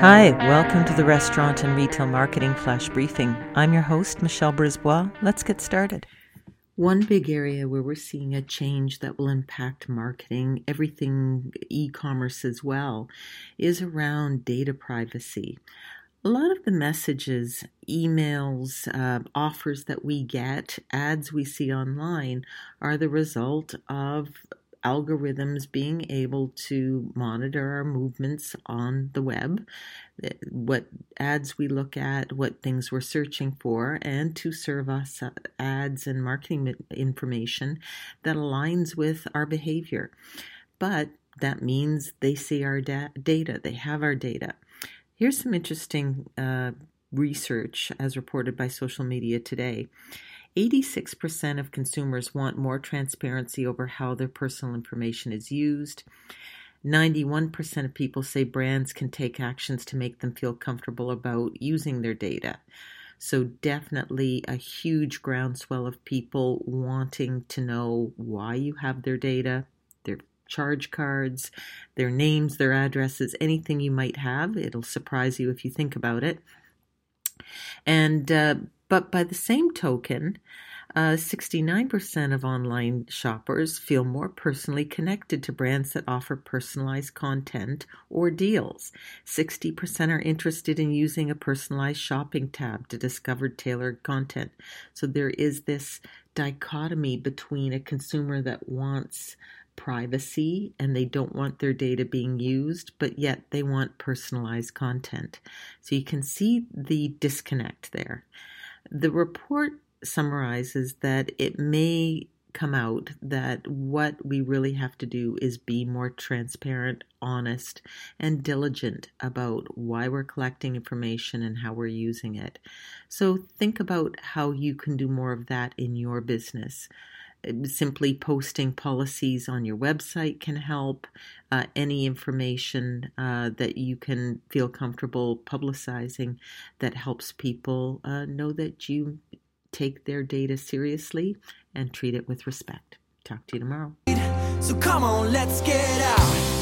Hi, welcome to the Restaurant and Retail Marketing Flash Briefing. I'm your host, Michelle Brisbois. Let's get started. One big area where we're seeing a change that will impact marketing, everything e commerce as well, is around data privacy. A lot of the messages, emails, uh, offers that we get, ads we see online are the result of algorithms being able to monitor our movements on the web, eh, what ads we look at, what things we're searching for, and to serve us uh, ads and marketing information that aligns with our behavior. But that means they see our da- data, they have our data. Here's some interesting uh, research as reported by Social Media Today. 86% of consumers want more transparency over how their personal information is used. 91% of people say brands can take actions to make them feel comfortable about using their data. So, definitely a huge groundswell of people wanting to know why you have their data, their charge cards, their names, their addresses, anything you might have. It'll surprise you if you think about it. And uh, but by the same token, uh, 69% of online shoppers feel more personally connected to brands that offer personalized content or deals. 60% are interested in using a personalized shopping tab to discover tailored content. So there is this dichotomy between a consumer that wants privacy and they don't want their data being used, but yet they want personalized content. So you can see the disconnect there. The report summarizes that it may come out that what we really have to do is be more transparent, honest, and diligent about why we're collecting information and how we're using it. So think about how you can do more of that in your business. Simply posting policies on your website can help. Uh, any information uh, that you can feel comfortable publicizing that helps people uh, know that you take their data seriously and treat it with respect. Talk to you tomorrow. So come on, let's get out.